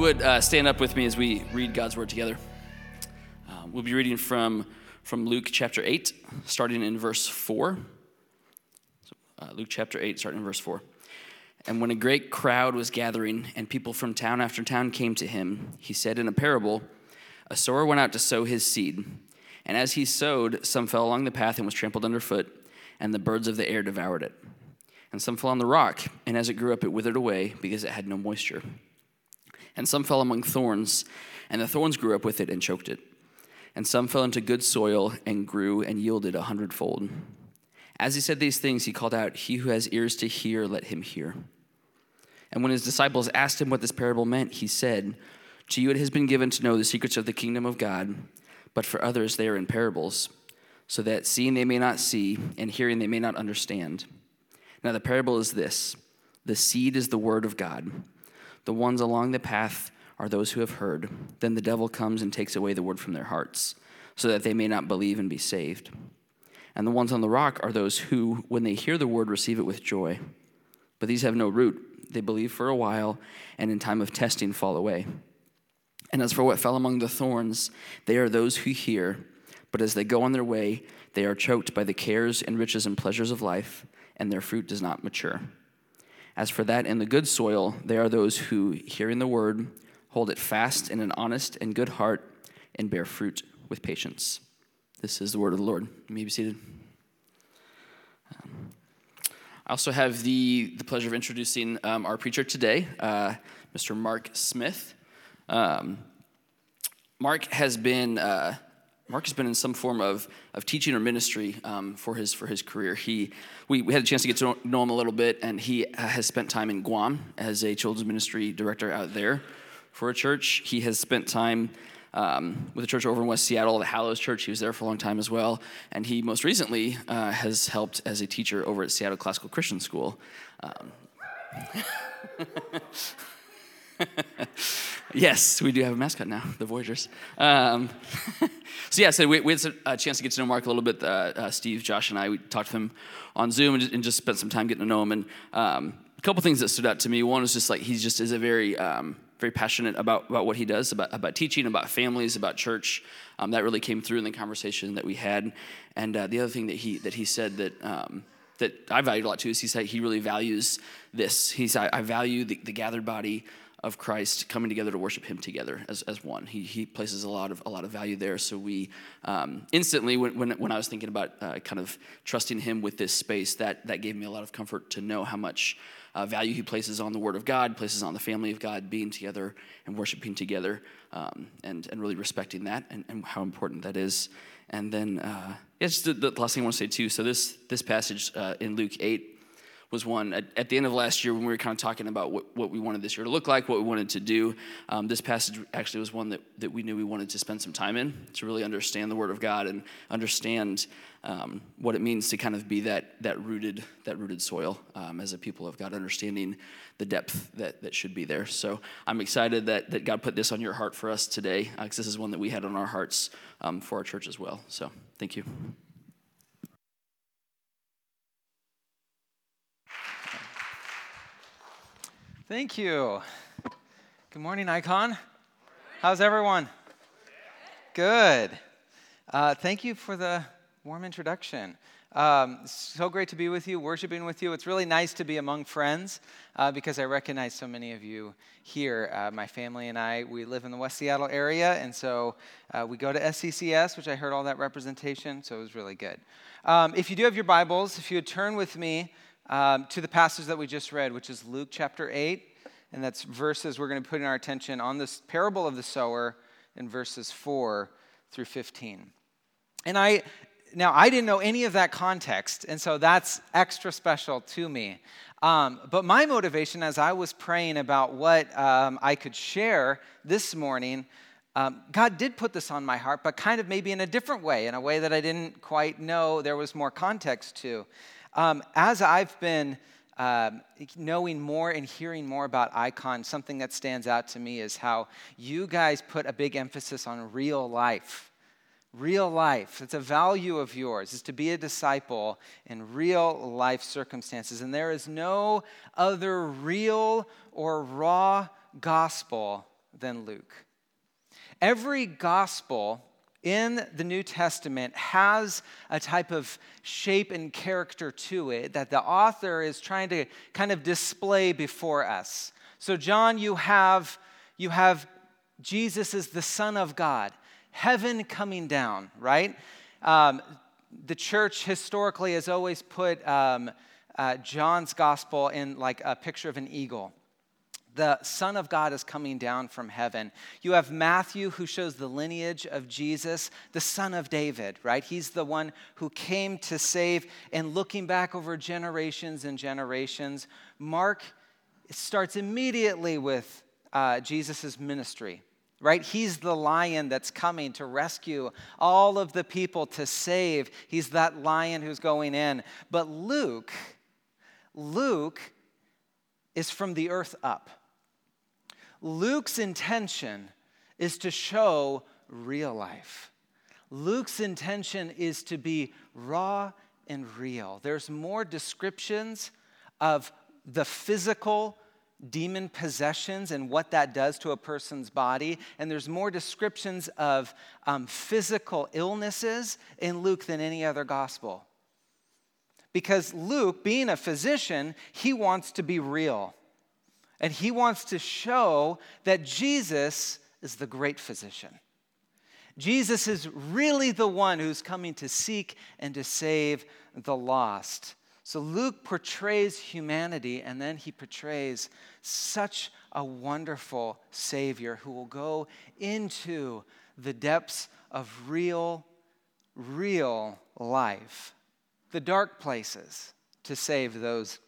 would uh, stand up with me as we read God's word together. Um, we'll be reading from, from Luke chapter 8, starting in verse 4. So, uh, Luke chapter 8, starting in verse 4. And when a great crowd was gathering, and people from town after town came to him, he said in a parable A sower went out to sow his seed. And as he sowed, some fell along the path and was trampled underfoot, and the birds of the air devoured it. And some fell on the rock, and as it grew up, it withered away because it had no moisture. And some fell among thorns, and the thorns grew up with it and choked it. And some fell into good soil and grew and yielded a hundredfold. As he said these things, he called out, He who has ears to hear, let him hear. And when his disciples asked him what this parable meant, he said, To you it has been given to know the secrets of the kingdom of God, but for others they are in parables, so that seeing they may not see, and hearing they may not understand. Now the parable is this the seed is the word of God. The ones along the path are those who have heard. Then the devil comes and takes away the word from their hearts, so that they may not believe and be saved. And the ones on the rock are those who, when they hear the word, receive it with joy. But these have no root. They believe for a while, and in time of testing fall away. And as for what fell among the thorns, they are those who hear, but as they go on their way, they are choked by the cares and riches and pleasures of life, and their fruit does not mature. As for that in the good soil, they are those who, hearing the word, hold it fast in an honest and good heart, and bear fruit with patience. This is the word of the Lord. You may be seated. Um, I also have the, the pleasure of introducing um, our preacher today, uh, Mr. Mark Smith. Um, Mark has been uh, Mark has been in some form of, of teaching or ministry um, for his for his career. He we, we had a chance to get to know him a little bit, and he has spent time in Guam as a children's ministry director out there for a church. He has spent time um, with a church over in West Seattle, the Hallows Church. He was there for a long time as well. And he most recently uh, has helped as a teacher over at Seattle Classical Christian School. Um, yes, we do have a mascot now, the Voyagers. Um, so, yeah, so we, we, had a chance to get to know Mark a little bit. Uh, uh, Steve, Josh, and I, we talked to him on Zoom and just, and just spent some time getting to know him. And um, a couple things that stood out to me. One was just like he just is a very um, very passionate about, about what he does, about, about teaching, about families, about church. Um, that really came through in the conversation that we had. And uh, the other thing that he, that he said that, um, that I valued a lot too is he said he really values this. He said, I, value the, the gathered body of Christ coming together to worship Him together as, as one. He, he places a lot of a lot of value there. So we um, instantly, when, when, when I was thinking about uh, kind of trusting Him with this space, that that gave me a lot of comfort to know how much uh, value He places on the Word of God, places on the family of God, being together and worshiping together, um, and and really respecting that and, and how important that is. And then, uh, yeah, just the, the, last thing I want to say too. So this this passage uh, in Luke eight was one at, at, the end of last year when we were kind of talking about what, what we wanted this year to look like, what we wanted to do. Um, this passage actually was one that, that we knew we wanted to spend some time in to really understand the Word of God and understand um, what it means to kind of be that, that rooted that rooted soil um, as a people of God, understanding the depth that, that should be there. So I'm excited that, that God put this on your heart for us today because uh, this is one that we had on our hearts um, for our church as well. So thank you. Thank you. Good morning, Icon. How's everyone? Good. Uh, thank you for the warm introduction. Um, so great to be with you, worshiping with you. It's really nice to be among friends uh, because I recognize so many of you here. Uh, my family and I, we live in the West Seattle area, and so uh, we go to SCCS, which I heard all that representation, so it was really good. Um, if you do have your Bibles, if you would turn with me um, to the passage that we just read, which is Luke chapter 8. And that's verses we're going to put in our attention on this parable of the sower in verses 4 through 15. And I, now I didn't know any of that context, and so that's extra special to me. Um, but my motivation as I was praying about what um, I could share this morning, um, God did put this on my heart, but kind of maybe in a different way, in a way that I didn't quite know there was more context to. Um, as I've been um, knowing more and hearing more about Icon, something that stands out to me is how you guys put a big emphasis on real life. Real life. It's a value of yours, is to be a disciple in real life circumstances. And there is no other real or raw gospel than Luke. Every gospel in the New Testament has a type of shape and character to it that the author is trying to kind of display before us. So, John, you have, you have Jesus as the Son of God, heaven coming down, right? Um, the church historically has always put um, uh, John's gospel in like a picture of an eagle the Son of God is coming down from heaven. You have Matthew, who shows the lineage of Jesus, the Son of David, right? He's the one who came to save, and looking back over generations and generations, Mark starts immediately with uh, Jesus' ministry, right? He's the lion that's coming to rescue all of the people to save. He's that lion who's going in. But Luke, Luke is from the earth up. Luke's intention is to show real life. Luke's intention is to be raw and real. There's more descriptions of the physical demon possessions and what that does to a person's body. And there's more descriptions of um, physical illnesses in Luke than any other gospel. Because Luke, being a physician, he wants to be real. And he wants to show that Jesus is the great physician. Jesus is really the one who's coming to seek and to save the lost. So Luke portrays humanity and then he portrays such a wonderful Savior who will go into the depths of real, real life, the dark places, to save those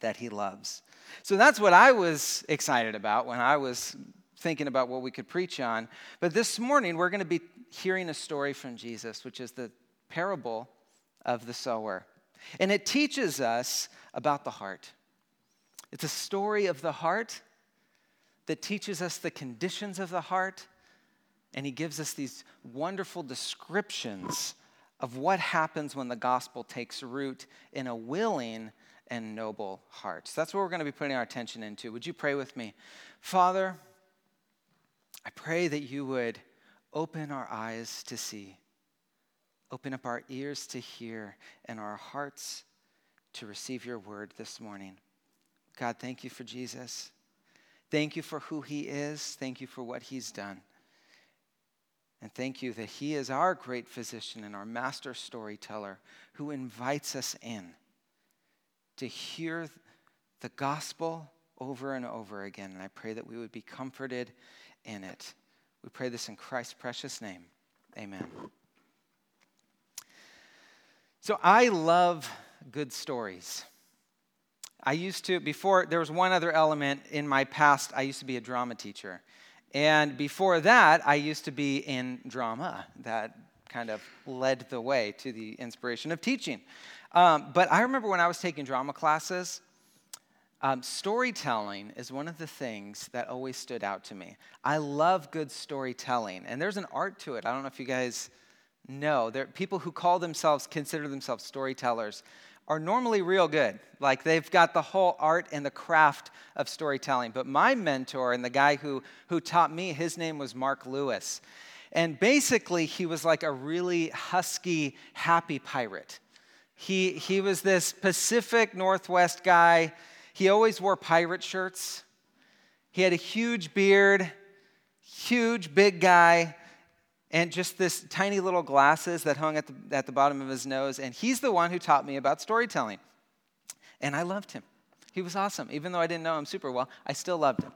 that he loves. So that's what I was excited about when I was thinking about what we could preach on. But this morning, we're going to be hearing a story from Jesus, which is the parable of the sower. And it teaches us about the heart. It's a story of the heart that teaches us the conditions of the heart. And he gives us these wonderful descriptions of what happens when the gospel takes root in a willing and noble hearts. That's what we're going to be putting our attention into. Would you pray with me? Father, I pray that you would open our eyes to see, open up our ears to hear, and our hearts to receive your word this morning. God, thank you for Jesus. Thank you for who he is. Thank you for what he's done. And thank you that he is our great physician and our master storyteller who invites us in to hear the gospel over and over again. And I pray that we would be comforted in it. We pray this in Christ's precious name. Amen. So I love good stories. I used to, before, there was one other element in my past. I used to be a drama teacher. And before that, I used to be in drama. That kind of led the way to the inspiration of teaching. Um, but I remember when I was taking drama classes, um, storytelling is one of the things that always stood out to me. I love good storytelling, and there's an art to it. I don't know if you guys know. There, people who call themselves, consider themselves storytellers, are normally real good. Like they've got the whole art and the craft of storytelling. But my mentor and the guy who, who taught me, his name was Mark Lewis. And basically, he was like a really husky, happy pirate. He, he was this Pacific Northwest guy. He always wore pirate shirts. He had a huge beard, huge, big guy, and just this tiny little glasses that hung at the, at the bottom of his nose. And he's the one who taught me about storytelling. And I loved him. He was awesome. Even though I didn't know him super well, I still loved him.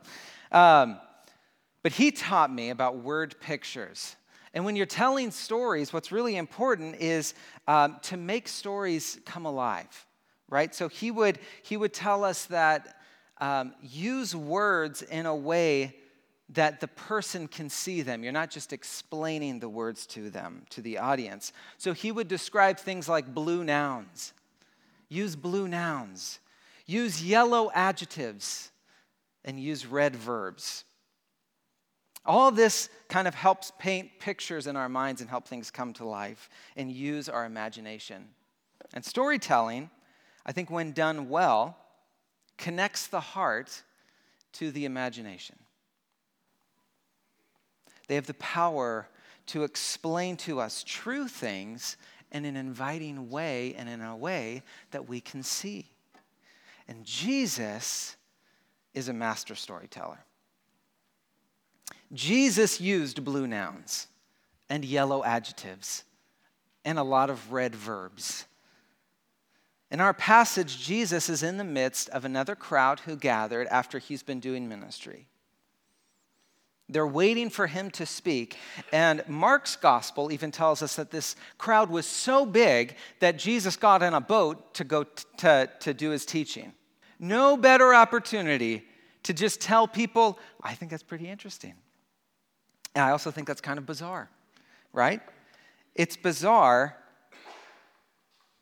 Um, but he taught me about word pictures. And when you're telling stories, what's really important is um, to make stories come alive, right? So he would, he would tell us that um, use words in a way that the person can see them. You're not just explaining the words to them, to the audience. So he would describe things like blue nouns. Use blue nouns. Use yellow adjectives and use red verbs. All this kind of helps paint pictures in our minds and help things come to life and use our imagination. And storytelling, I think, when done well, connects the heart to the imagination. They have the power to explain to us true things in an inviting way and in a way that we can see. And Jesus is a master storyteller. Jesus used blue nouns and yellow adjectives and a lot of red verbs. In our passage, Jesus is in the midst of another crowd who gathered after he's been doing ministry. They're waiting for him to speak. And Mark's gospel even tells us that this crowd was so big that Jesus got in a boat to go t- to, to do his teaching. No better opportunity to just tell people, I think that's pretty interesting. And I also think that's kind of bizarre, right? It's bizarre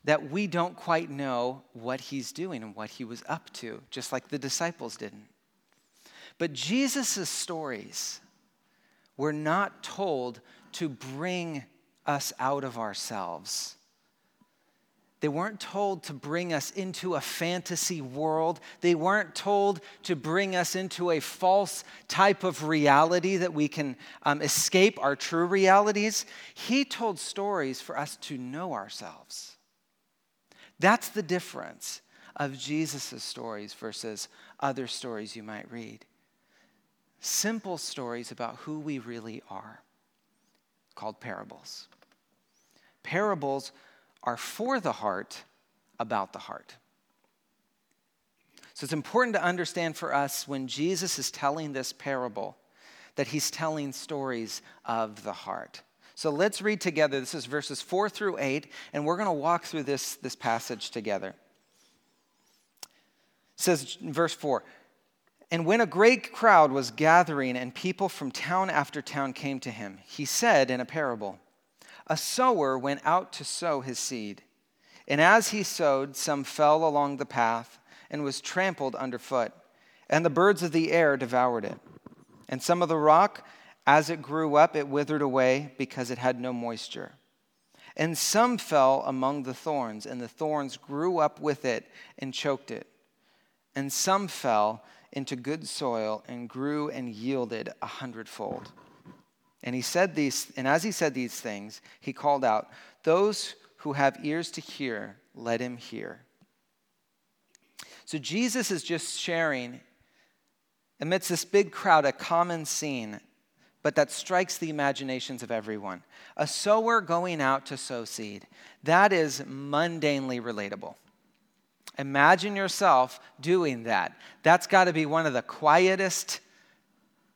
that we don't quite know what he's doing and what he was up to, just like the disciples didn't. But Jesus' stories were not told to bring us out of ourselves. They weren't told to bring us into a fantasy world. They weren't told to bring us into a false type of reality that we can um, escape our true realities. He told stories for us to know ourselves. That's the difference of Jesus' stories versus other stories you might read. Simple stories about who we really are, called parables. Parables are for the heart about the heart. So it's important to understand for us when Jesus is telling this parable that he's telling stories of the heart. So let's read together. This is verses 4 through 8, and we're going to walk through this, this passage together. It says, verse 4 And when a great crowd was gathering and people from town after town came to him, he said in a parable, A sower went out to sow his seed. And as he sowed, some fell along the path and was trampled underfoot, and the birds of the air devoured it. And some of the rock, as it grew up, it withered away because it had no moisture. And some fell among the thorns, and the thorns grew up with it and choked it. And some fell into good soil and grew and yielded a hundredfold. And he said these, and as he said these things, he called out, Those who have ears to hear, let him hear. So Jesus is just sharing amidst this big crowd a common scene but that strikes the imaginations of everyone. A sower going out to sow seed. That is mundanely relatable. Imagine yourself doing that. That's got to be one of the quietest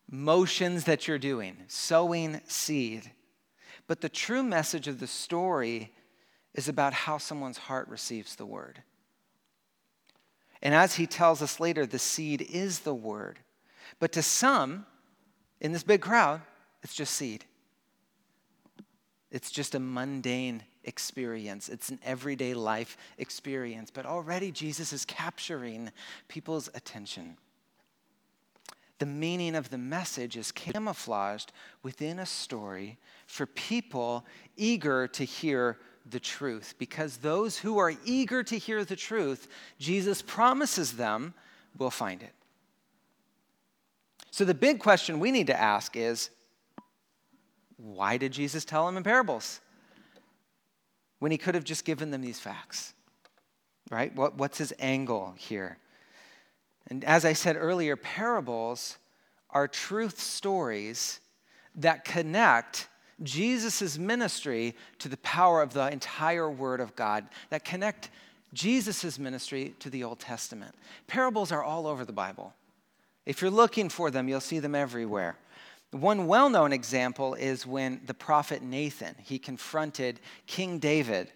motions that you're doing, sowing seed. But the true message of the story is about how someone's heart receives the word. And as he tells us later, the seed is the word. But to some, in this big crowd, it's just seed. It's just a mundane experience. It's an everyday life experience. But already Jesus is capturing people's attention. The meaning of the message is camouflaged within a story for people eager to hear the truth. Because those who are eager to hear the truth, Jesus promises them will find it. So the big question we need to ask is why did Jesus tell them in parables? When he could have just given them these facts, right? What, what's his angle here? And as I said earlier, parables are truth stories that connect Jesus' ministry to the power of the entire Word of God, that connect Jesus' ministry to the Old Testament. Parables are all over the Bible. If you're looking for them, you'll see them everywhere. One well-known example is when the prophet Nathan, he confronted King David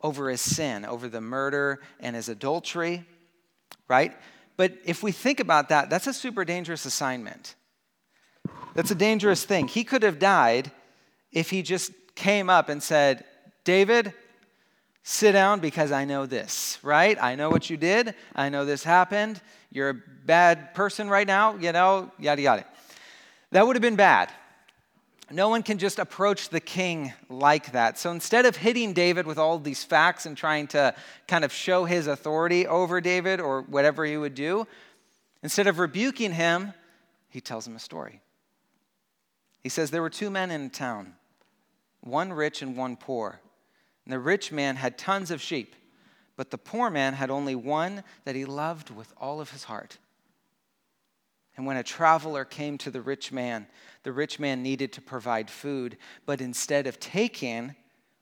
over his sin, over the murder and his adultery, right? But if we think about that, that's a super dangerous assignment. That's a dangerous thing. He could have died if he just came up and said, David, sit down because I know this, right? I know what you did. I know this happened. You're a bad person right now, you know, yada, yada. That would have been bad. No one can just approach the king like that. So instead of hitting David with all these facts and trying to kind of show his authority over David or whatever he would do, instead of rebuking him, he tells him a story. He says, There were two men in a town, one rich and one poor. And the rich man had tons of sheep, but the poor man had only one that he loved with all of his heart. And when a traveler came to the rich man, the rich man needed to provide food, but instead of taking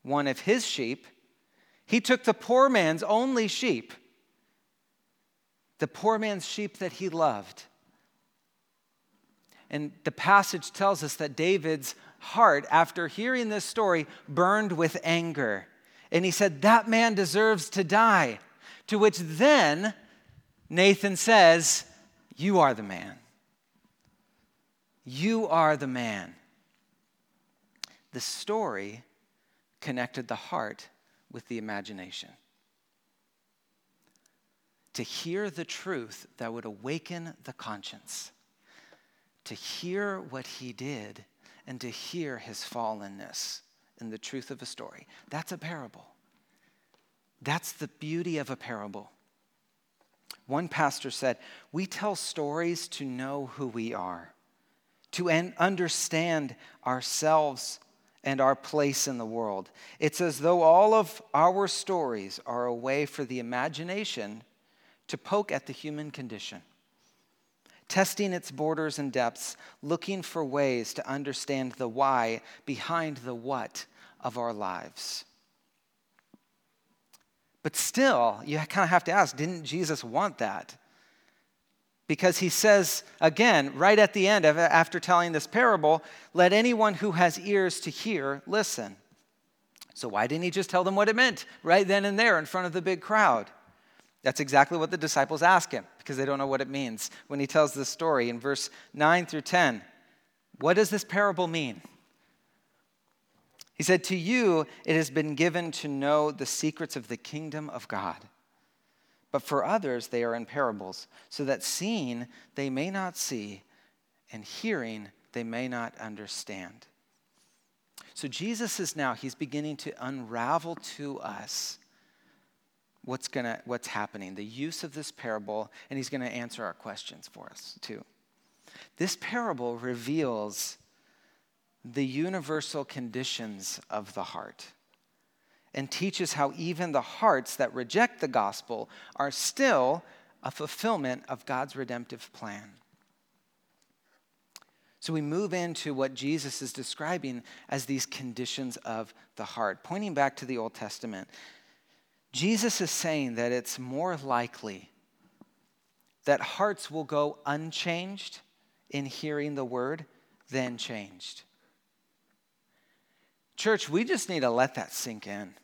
one of his sheep, he took the poor man's only sheep, the poor man's sheep that he loved. And the passage tells us that David's heart, after hearing this story, burned with anger. And he said, That man deserves to die. To which then Nathan says, You are the man. You are the man. The story connected the heart with the imagination. To hear the truth that would awaken the conscience, to hear what he did, and to hear his fallenness in the truth of a story. That's a parable. That's the beauty of a parable. One pastor said, We tell stories to know who we are, to understand ourselves and our place in the world. It's as though all of our stories are a way for the imagination to poke at the human condition, testing its borders and depths, looking for ways to understand the why behind the what of our lives. But still, you kind of have to ask didn't Jesus want that? Because he says again, right at the end, after telling this parable, let anyone who has ears to hear listen. So, why didn't he just tell them what it meant right then and there in front of the big crowd? That's exactly what the disciples ask him because they don't know what it means when he tells this story in verse 9 through 10. What does this parable mean? He said, To you it has been given to know the secrets of the kingdom of God. But for others they are in parables, so that seeing they may not see, and hearing they may not understand. So Jesus is now, he's beginning to unravel to us what's, gonna, what's happening, the use of this parable, and he's to answer our questions for us too. This parable reveals the universal conditions of the heart and teaches how even the hearts that reject the gospel are still a fulfillment of God's redemptive plan. So we move into what Jesus is describing as these conditions of the heart. Pointing back to the Old Testament, Jesus is saying that it's more likely that hearts will go unchanged in hearing the word than changed. Church, we just need to let that sink in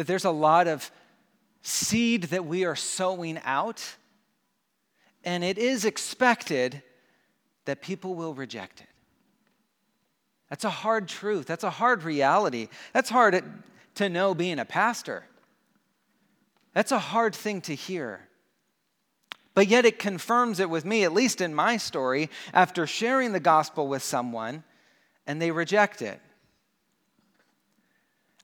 that there's a lot of seed that we are sowing out, and it is expected that people will reject it. That's a hard truth. That's a hard reality. That's hard to know being a pastor. That's a hard thing to hear. But yet it confirms it with me, at least in my story, after sharing the gospel with someone and they reject it.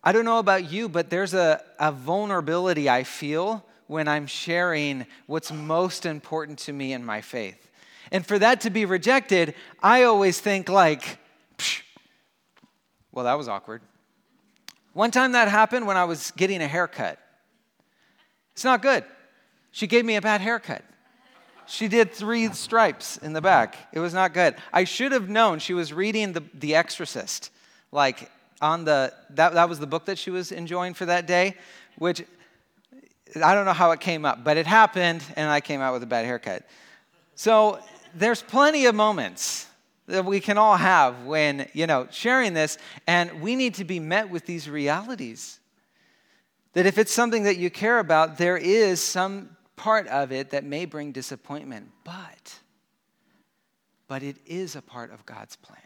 I don't know about you, but there's a, a vulnerability I feel when I'm sharing what's most important to me in my faith. And for that to be rejected, I always think, like, well, that was awkward. One time that happened when I was getting a haircut. It's not good. She gave me a bad haircut. She did three stripes in the back. It was not good. I should have known she was reading The, the Exorcist, like on the that, that was the book that she was enjoying for that day which i don't know how it came up but it happened and i came out with a bad haircut. So there's plenty of moments that we can all have when you know sharing this and we need to be met with these realities. That if it's something that you care about there is some part of it that may bring disappointment but but it is a part of god's plan.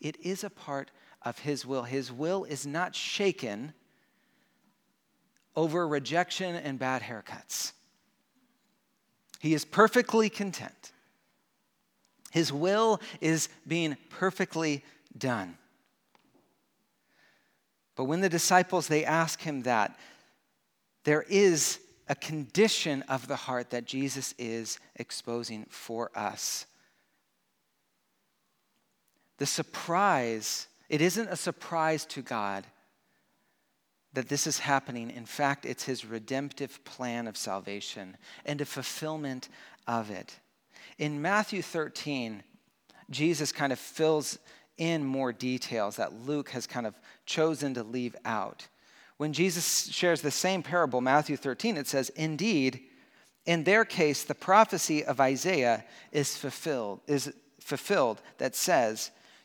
It is a part of His will. His will is not shaken over rejection and bad haircuts. He is perfectly content. His will is being perfectly done. But when the disciples they ask him that, there is a condition of the heart that Jesus is exposing for us. the surprise, it isn't a surprise to God that this is happening. In fact, it's his redemptive plan of salvation and a fulfillment of it. In Matthew 13, Jesus kind of fills in more details that Luke has kind of chosen to leave out. When Jesus shares the same parable, Matthew 13, it says, Indeed, in their case, the prophecy of Isaiah is fulfilled, is fulfilled that says,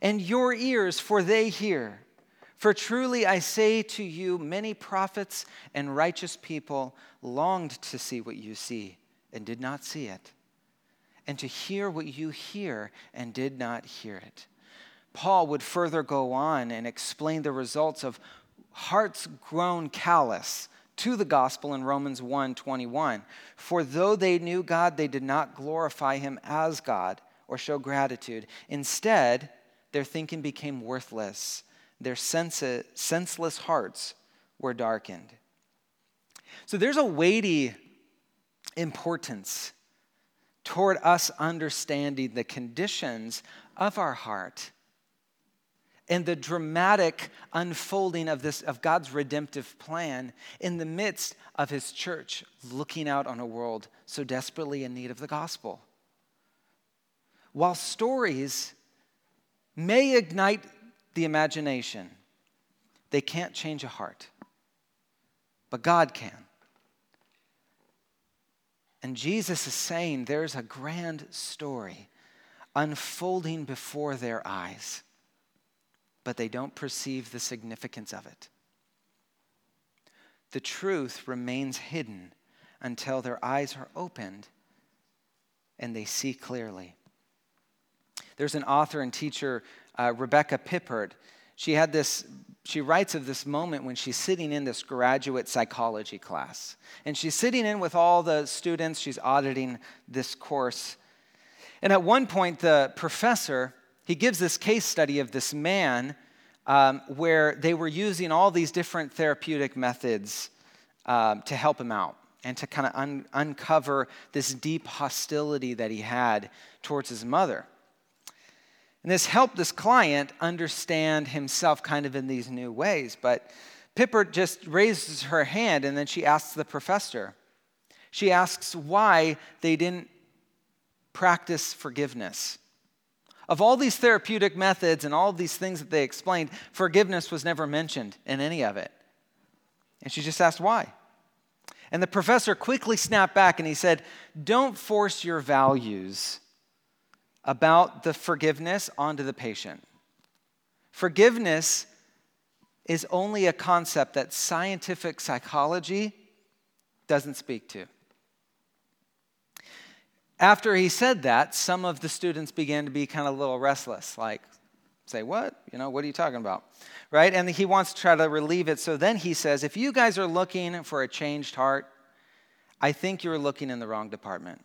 and your ears, for they hear. For truly I say to you, many prophets and righteous people longed to see what you see and did not see it, and to hear what you hear and did not hear it. Paul would further go on and explain the results of hearts grown callous to the gospel in Romans 1:21. For though they knew God, they did not glorify him as God or show gratitude. Instead, their thinking became worthless. Their senseless hearts were darkened. So there's a weighty importance toward us understanding the conditions of our heart and the dramatic unfolding of this of God's redemptive plan in the midst of his church looking out on a world so desperately in need of the gospel. While stories may ignite the imagination, they can't change a heart. But God can. And Jesus is saying there's a grand story unfolding before their eyes, but they don't perceive the significance of it. The truth remains hidden until their eyes are opened and they see clearly. There's an author and teacher, uh, Rebecca Pippert. She had this she writes of this moment when she's sitting in this graduate psychology class. And she's sitting in with all the students, she's auditing this course. And at one point, the professor, he gives this case study of this man um, where they were using all these different therapeutic methods um, to help him out and to kind of un- uncover this deep hostility that he had towards his mother. And this helped this client understand himself kind of in these new ways. But Pippert just raises her hand and then she asks the professor. She asks why they didn't practice forgiveness. Of all these therapeutic methods and all these things that they explained, forgiveness was never mentioned in any of it. And she just asked why. And the professor quickly snapped back and he said, Don't force your values about the forgiveness onto the patient. Forgiveness is only a concept that scientific psychology doesn't speak to. After he said that, some of the students began to be kind of a little restless, like, say, What? You know, what are you talking about? Right? And he wants to try to relieve it. So then he says, If you guys are looking for a changed heart, I think you're looking in the wrong department.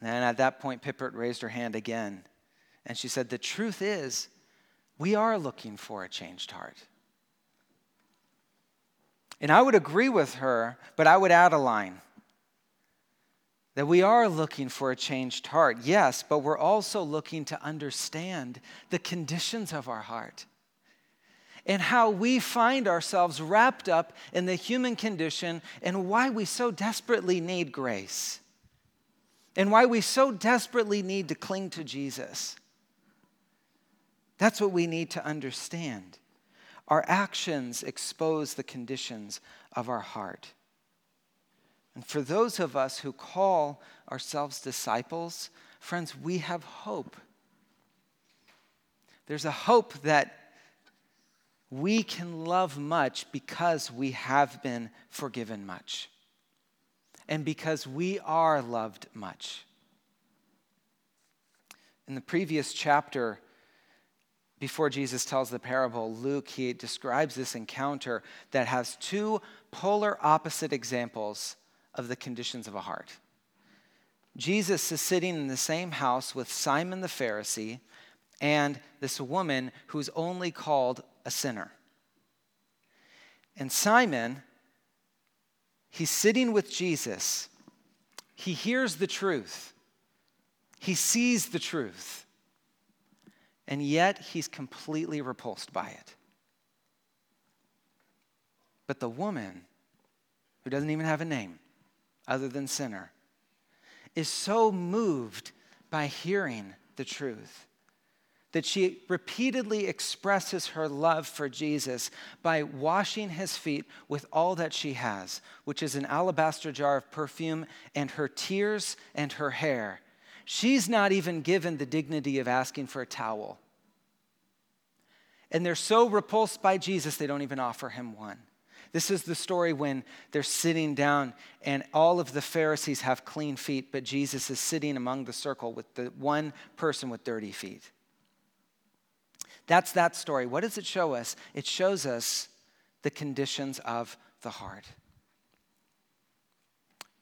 And at that point, Pippert raised her hand again. And she said, The truth is, we are looking for a changed heart. And I would agree with her, but I would add a line that we are looking for a changed heart, yes, but we're also looking to understand the conditions of our heart and how we find ourselves wrapped up in the human condition and why we so desperately need grace and why we so desperately need to cling to Jesus. That's what we need to understand. Our actions expose the conditions of our heart. And for those of us who call ourselves disciples, friends, we have hope. There's a hope that we can love much because we have been forgiven much and because we are loved much. In the previous chapter, before Jesus tells the parable, Luke, he describes this encounter that has two polar opposite examples of the conditions of a heart. Jesus is sitting in the same house with Simon the Pharisee and this woman who's only called a sinner. And Simon, he's sitting with Jesus. He hears the truth, he sees the truth, and yet he's completely repulsed by it. But the woman, who doesn't even have a name other than sinner, is so moved by hearing the truth that she repeatedly expresses her love for Jesus by washing his feet with all that she has, which is an alabaster jar of perfume and her tears and her hair. She's not even given the dignity of asking for a towel. And they're so repulsed by Jesus, they don't even offer him one. This is the story when they're sitting down and all of the Pharisees have clean feet, but Jesus is sitting among the circle with the one person with dirty feet. That's that story. What does it show us? It shows us the conditions of the heart.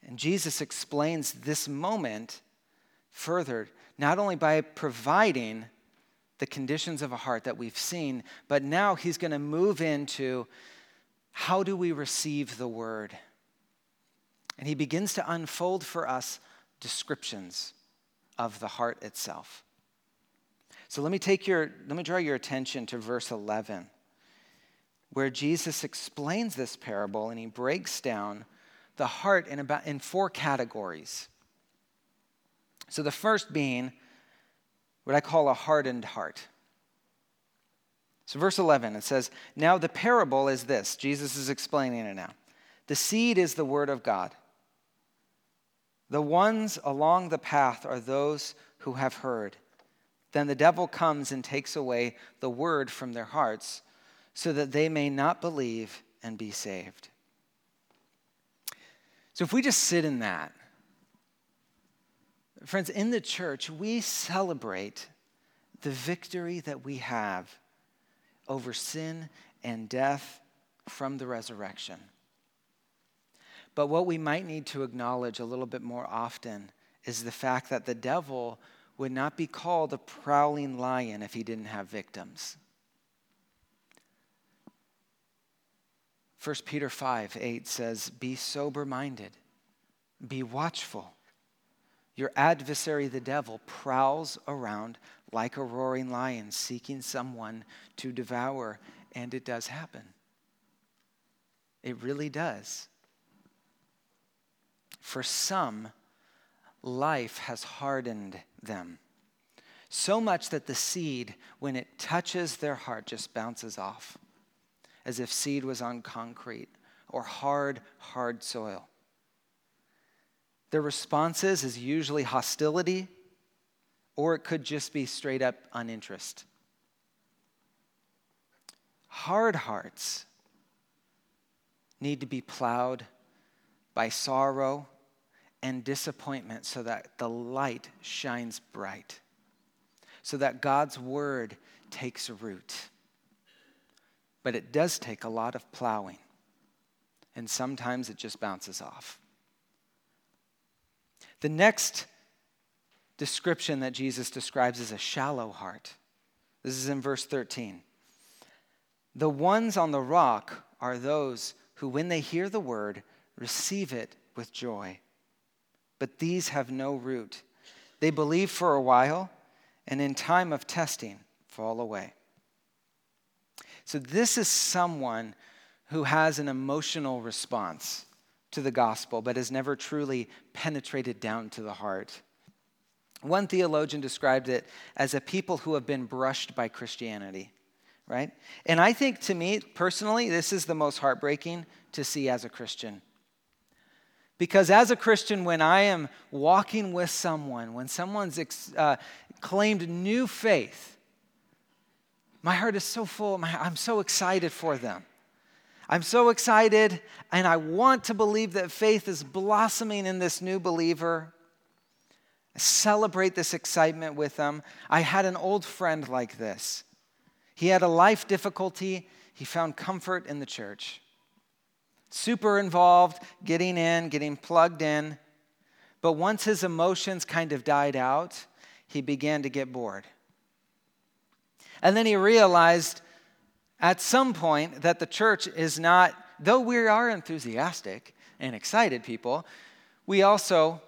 And Jesus explains this moment further, not only by providing the conditions of a heart that we've seen, but now he's going to move into how do we receive the word? And he begins to unfold for us descriptions of the heart itself. So let me take your let me draw your attention to verse 11 where Jesus explains this parable and he breaks down the heart in about in four categories. So the first being what I call a hardened heart. So, verse 11, it says, Now the parable is this. Jesus is explaining it now. The seed is the word of God. The ones along the path are those who have heard. Then the devil comes and takes away the word from their hearts so that they may not believe and be saved. So, if we just sit in that, friends, in the church, we celebrate the victory that we have over sin and death from the resurrection. But what we might need to acknowledge a little bit more often is the fact that the devil would not be called a prowling lion if he didn't have victims. 1 Peter 5 8 says, Be sober minded, be watchful. Your adversary, the devil, prowls around like a roaring lion seeking someone to devour, and it does happen. It really does. For some, life has hardened them. So much that the seed, when it touches their heart, just bounces off, as if seed was on concrete or hard, hard soil. Their responses is usually hostility, or it could just be straight up uninterest. Hard hearts need to be plowed by sorrow and disappointment so that the light shines bright, so that God's word takes root. But it does take a lot of plowing, and sometimes it just bounces off. The next description that Jesus describes is a shallow heart. This is in verse 13. The ones on the rock are those who, when they hear the word, receive it with joy. But these have no root. They believe for a while, and in time of testing, fall away. So, this is someone who has an emotional response to the gospel, but has never truly penetrated down to the heart. One theologian described it as a people who have been brushed by Christianity, right? And I think to me, personally, this is the most heartbreaking to see as a Christian. Because as a Christian, when I am walking with someone, when someone's ex, uh, claimed new faith, my heart is so full. I'm so excited for them. I'm so excited, and I want to believe that faith is blossoming in this new believer. I celebrate this excitement with them. I had an old friend like this. He had a life difficulty, he found comfort in the church. Super involved, getting in, getting plugged in. But once his emotions kind of died out, he began to get bored. And then he realized at some point that the church is not, though we are enthusiastic and excited people, we also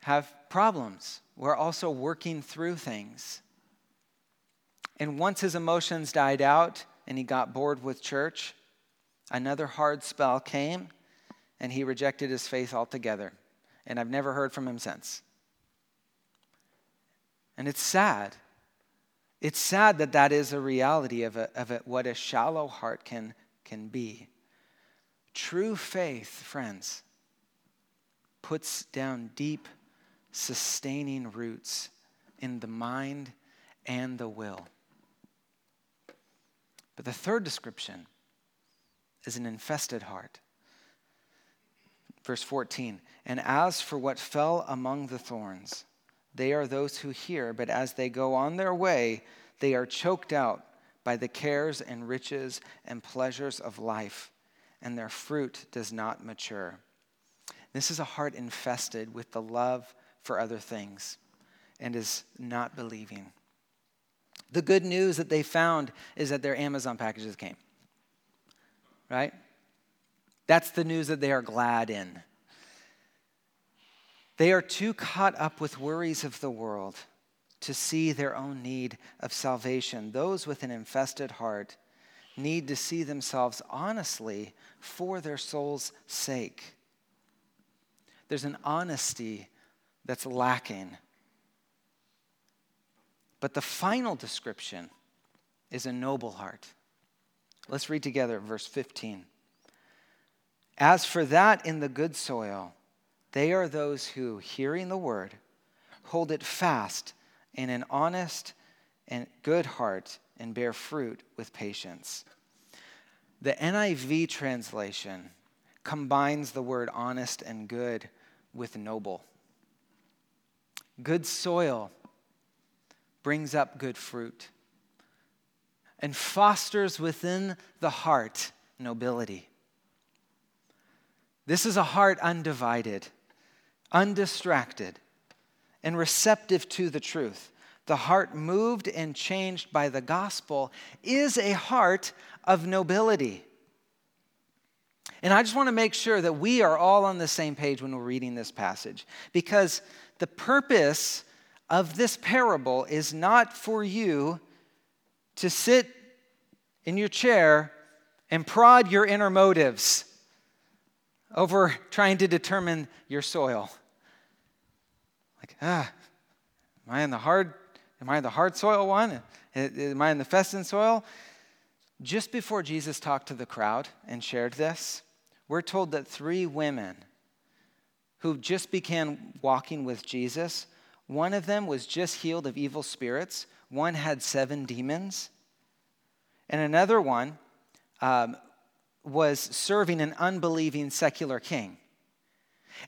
have problems. We're also working through things. And once his emotions died out and he got bored with church, another hard spell came and he rejected his faith altogether. And I've never heard from him since. And it's sad. It's sad that that is a reality of, a, of a, what a shallow heart can, can be. True faith, friends, puts down deep, sustaining roots in the mind and the will. But the third description is an infested heart. Verse 14, and as for what fell among the thorns, they are those who hear, but as they go on their way, they are choked out by the cares and riches and pleasures of life, and their fruit does not mature. This is a heart infested with the love for other things and is not believing. The good news that they found is that their Amazon packages came. Right? That's the news that they are glad in. They are too caught up with worries of the world to see their own need of salvation. Those with an infested heart need to see themselves honestly for their soul's sake. There's an honesty that's lacking. But the final description is a noble heart. Let's read together verse 15. As for that in the good soil, they are those who, hearing the word, hold it fast in an honest and good heart and bear fruit with patience. The NIV translation combines the word honest and good with noble. Good soil brings up good fruit and fosters within the heart nobility. This is a heart undivided undistracted, and receptive to the truth. The heart moved and changed by the gospel is a heart of nobility. And I just want to make sure that we are all on the same page when we're reading this passage because the purpose of this parable is not for you to sit in your chair and prod your inner motives over trying to determine your soil. Like, ah, am I in the hard, am I in the hard soil one? Am I in the festin soil? Just before Jesus talked to the crowd and shared this, we're told that three women who just began walking with Jesus, one of them was just healed of evil spirits, one had seven demons, and another one um, was serving an unbelieving secular king.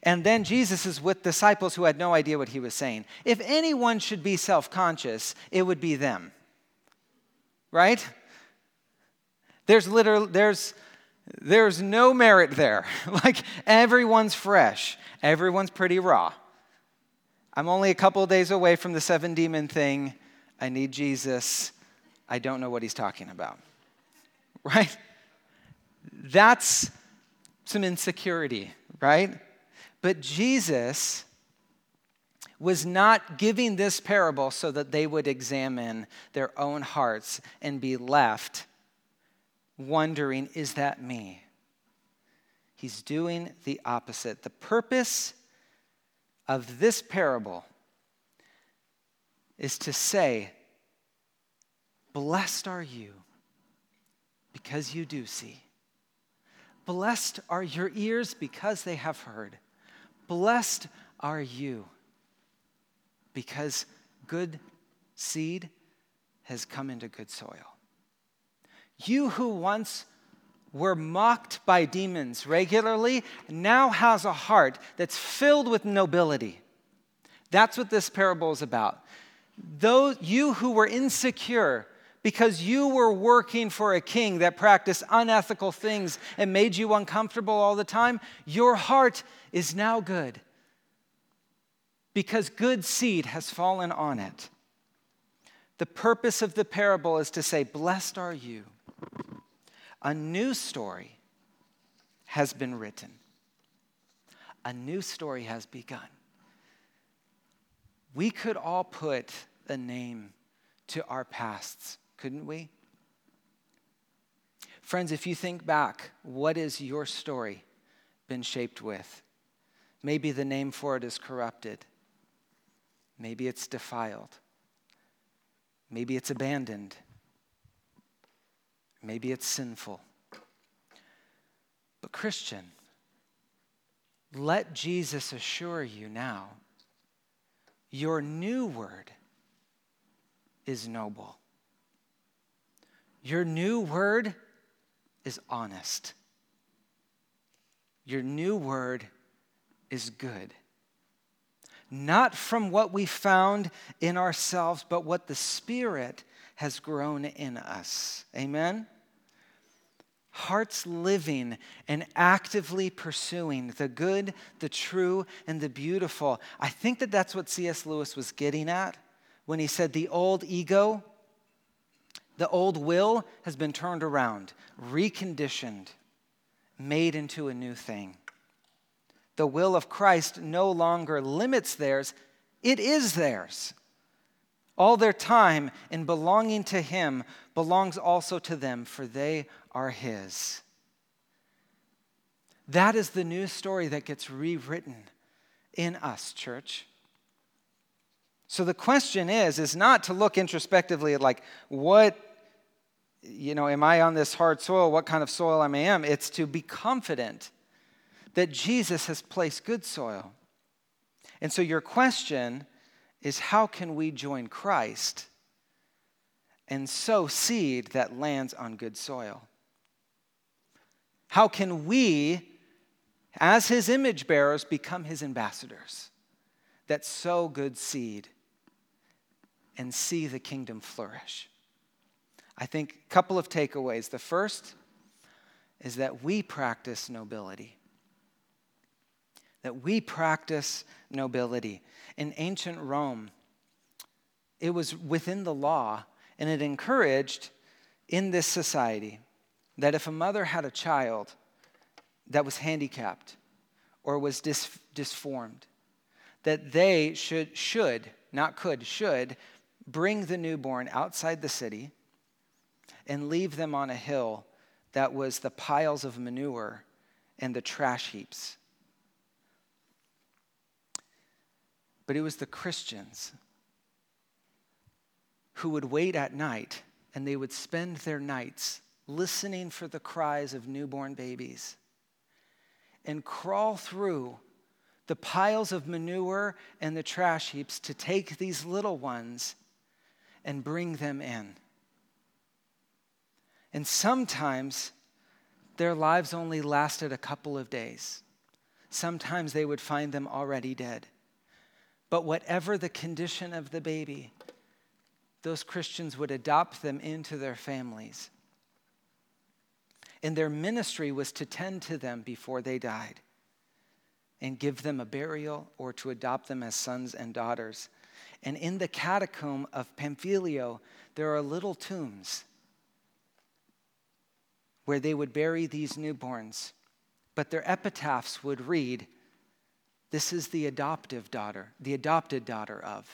And then Jesus is with disciples who had no idea what he was saying. If anyone should be self conscious, it would be them. Right? There's literally, there's, there's no merit there. like everyone's fresh, everyone's pretty raw. I'm only a couple days away from the seven demon thing. I need Jesus. I don't know what he's talking about. Right? That's some insecurity, right? But Jesus was not giving this parable so that they would examine their own hearts and be left wondering, is that me? He's doing the opposite. The purpose of this parable is to say, Blessed are you because you do see. Blessed are your ears because they have heard. Blessed are you because good seed has come into good soil. You who once were mocked by demons regularly now has a heart that's filled with nobility. That's what this parable is about. Though you who were insecure because you were working for a king that practiced unethical things and made you uncomfortable all the time, your heart is now good because good seed has fallen on it. The purpose of the parable is to say, Blessed are you. A new story has been written, a new story has begun. We could all put a name to our pasts couldn't we? Friends, if you think back, what is your story been shaped with? Maybe the name for it is corrupted. Maybe it's defiled. Maybe it's abandoned. Maybe it's sinful. But, Christian, let Jesus assure you now your new word is noble. Your new word is honest. Your new word is good. Not from what we found in ourselves, but what the Spirit has grown in us. Amen? Hearts living and actively pursuing the good, the true, and the beautiful. I think that that's what C.S. Lewis was getting at when he said the old ego the old will has been turned around, reconditioned, made into a new thing. The will of Christ no longer limits theirs, it is theirs. All their time in belonging to Him belongs also to them, for they are His. That is the new story that gets rewritten in us, church. So the question is is not to look introspectively at like what you know, am I on this hard soil? What kind of soil am I am? It's to be confident that Jesus has placed good soil. And so your question is how can we join Christ and sow seed that lands on good soil? How can we, as his image bearers, become his ambassadors that sow good seed and see the kingdom flourish? I think a couple of takeaways. The first is that we practice nobility. That we practice nobility. In ancient Rome, it was within the law, and it encouraged in this society that if a mother had a child that was handicapped or was dis- disformed, that they should, should, not could, should bring the newborn outside the city and leave them on a hill that was the piles of manure and the trash heaps. But it was the Christians who would wait at night and they would spend their nights listening for the cries of newborn babies and crawl through the piles of manure and the trash heaps to take these little ones and bring them in. And sometimes their lives only lasted a couple of days. Sometimes they would find them already dead. But whatever the condition of the baby, those Christians would adopt them into their families. And their ministry was to tend to them before they died and give them a burial or to adopt them as sons and daughters. And in the catacomb of Pamphilio, there are little tombs where they would bury these newborns, but their epitaphs would read, This is the adoptive daughter, the adopted daughter of.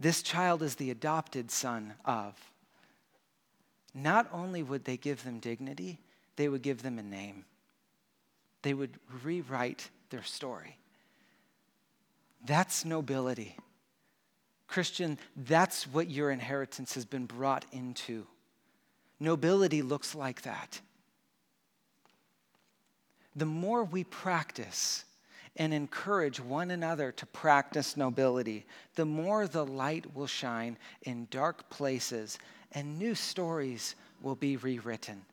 This child is the adopted son of. Not only would they give them dignity, they would give them a name. They would rewrite their story. That's nobility. Christian, that's what your inheritance has been brought into. Nobility looks like that. The more we practice and encourage one another to practice nobility, the more the light will shine in dark places and new stories will be rewritten.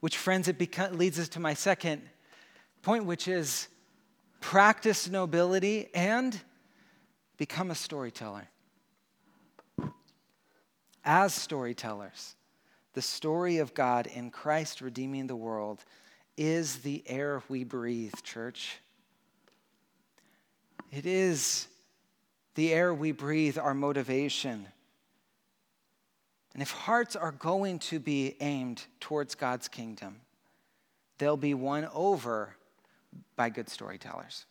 Which, friends, it beca- leads us to my second point, which is practice nobility and become a storyteller. as storytellers. The story of God in Christ redeeming the world is the air we breathe, church. It is the air we breathe, our motivation. And if hearts are going to be aimed towards God's kingdom, they'll be won over by good storytellers.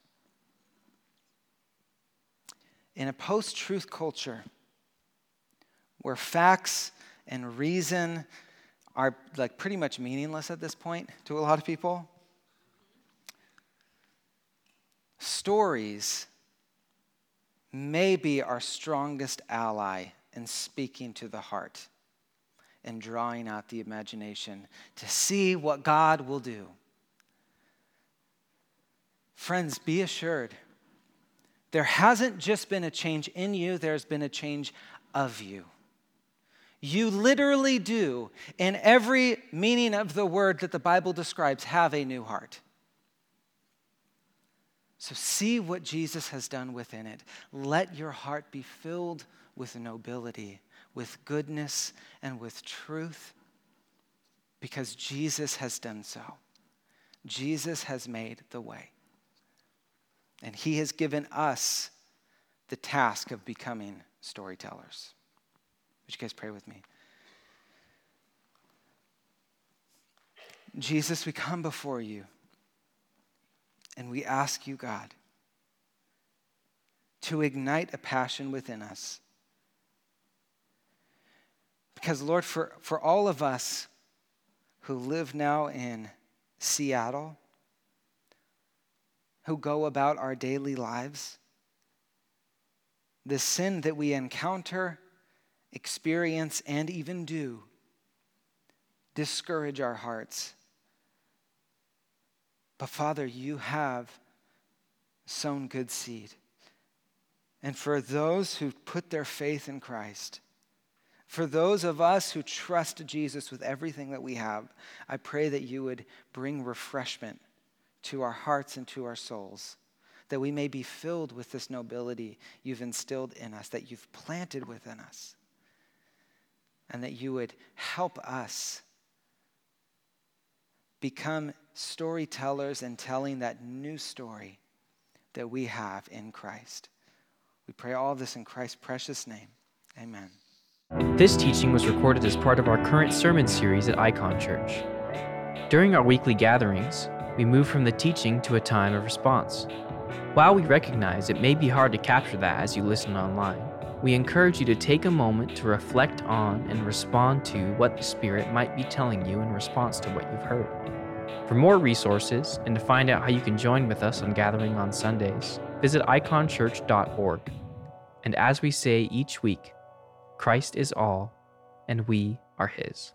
In a post truth culture where facts and reason are like pretty much meaningless at this point to a lot of people, stories may be our strongest ally in speaking to the heart and drawing out the imagination to see what God will do. Friends, be assured there hasn't just been a change in you, there's been a change of you. You literally do, in every meaning of the word that the Bible describes, have a new heart. So see what Jesus has done within it. Let your heart be filled with nobility, with goodness, and with truth, because Jesus has done so. Jesus has made the way. And he has given us the task of becoming storytellers. Would you guys pray with me? Jesus, we come before you and we ask you, God, to ignite a passion within us. Because, Lord, for, for all of us who live now in Seattle, who go about our daily lives, the sin that we encounter, experience, and even do discourage our hearts. But Father, you have sown good seed. And for those who put their faith in Christ, for those of us who trust Jesus with everything that we have, I pray that you would bring refreshment to our hearts and to our souls, that we may be filled with this nobility you've instilled in us, that you've planted within us, and that you would help us become storytellers and telling that new story that we have in Christ. We pray all this in Christ's precious name. Amen. This teaching was recorded as part of our current sermon series at Icon Church. During our weekly gatherings, we move from the teaching to a time of response. While we recognize it may be hard to capture that as you listen online, we encourage you to take a moment to reflect on and respond to what the Spirit might be telling you in response to what you've heard. For more resources and to find out how you can join with us on gathering on Sundays, visit iconchurch.org. And as we say each week, Christ is all, and we are His.